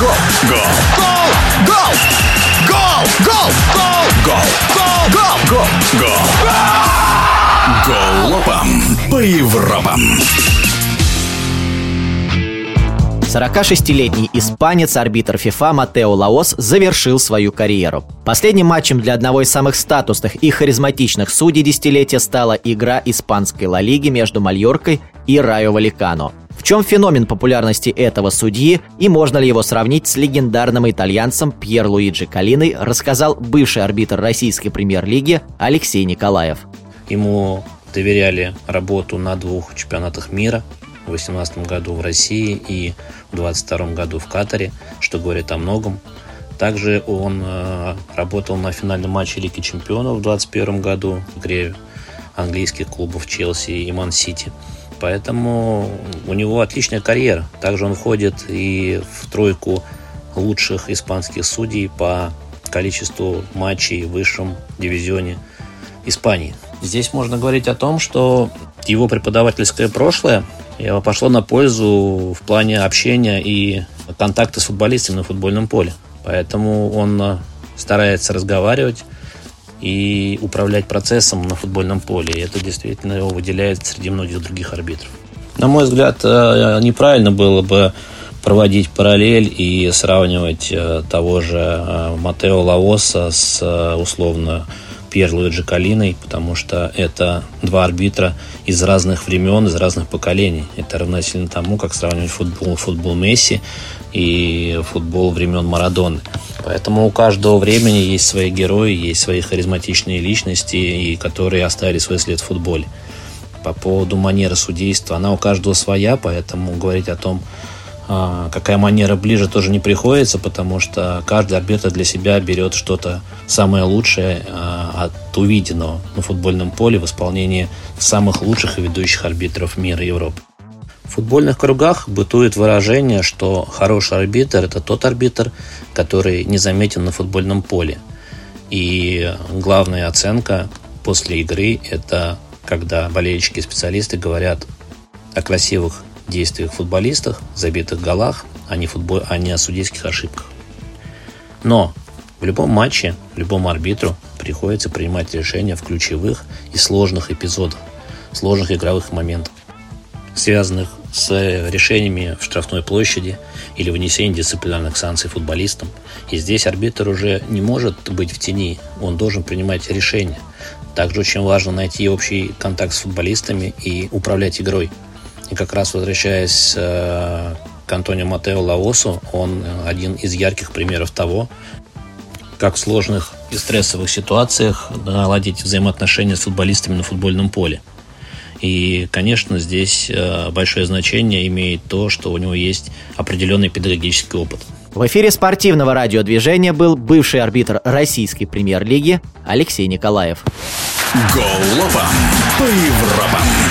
Гол! Гол! Гол! Гол! Гол! Гол! Гол! Гол! Гол! Гол! Голопом по Европам. 46-летний испанец, арбитр ФИФА Матео Лаос завершил свою карьеру. Последним матчем для одного из самых статусных и харизматичных судей десятилетия стала игра испанской Ла Лиги между Мальоркой и Райо Валикано. Чем феномен популярности этого судьи и можно ли его сравнить с легендарным итальянцем Пьер Луиджи Калиной, рассказал бывший арбитр российской премьер-лиги Алексей Николаев. Ему доверяли работу на двух чемпионатах мира в 2018 году в России и в 2022 году в Катаре, что говорит о многом. Также он э, работал на финальном матче Лиги Чемпионов в 2021 году в игре английских клубов Челси и Ман-Сити. Поэтому у него отличная карьера. Также он входит и в тройку лучших испанских судей по количеству матчей в высшем дивизионе Испании. Здесь можно говорить о том, что его преподавательское прошлое пошло на пользу в плане общения и контакта с футболистами на футбольном поле. Поэтому он э, старается разговаривать и управлять процессом на футбольном поле. И это действительно его выделяет среди многих других арбитров. На мой взгляд, э, неправильно было бы проводить параллель и сравнивать э, того же Матео Лаоса с условно Пьер Луиджи Калиной, потому что это два арбитра из разных времен, из разных поколений. Это равносильно тому, как сравнивать футбол, футбол Месси и футбол времен Марадоны. Поэтому у каждого времени есть свои герои, есть свои харизматичные личности, и которые оставили свой след в футболе. По поводу манеры судейства, она у каждого своя, поэтому говорить о том, какая манера ближе тоже не приходится, потому что каждый арбитр для себя берет что-то самое лучшее а, от увиденного на футбольном поле в исполнении самых лучших и ведущих арбитров мира и Европы. В футбольных кругах бытует выражение, что хороший арбитр – это тот арбитр, который не заметен на футбольном поле. И главная оценка после игры – это когда болельщики и специалисты говорят о красивых действиях футболистах, забитых голах, а не, футбол, а не о судейских ошибках. Но в любом матче, любому арбитру приходится принимать решения в ключевых и сложных эпизодах, сложных игровых моментах, связанных с решениями в штрафной площади или вынесением дисциплинарных санкций футболистам. И здесь арбитр уже не может быть в тени, он должен принимать решения. Также очень важно найти общий контакт с футболистами и управлять игрой – и как раз возвращаясь э, к Антонио Матео Лаосу, он один из ярких примеров того, как в сложных и стрессовых ситуациях наладить взаимоотношения с футболистами на футбольном поле. И, конечно, здесь э, большое значение имеет то, что у него есть определенный педагогический опыт. В эфире спортивного радиодвижения был бывший арбитр российской премьер-лиги Алексей Николаев. Голова по Европам.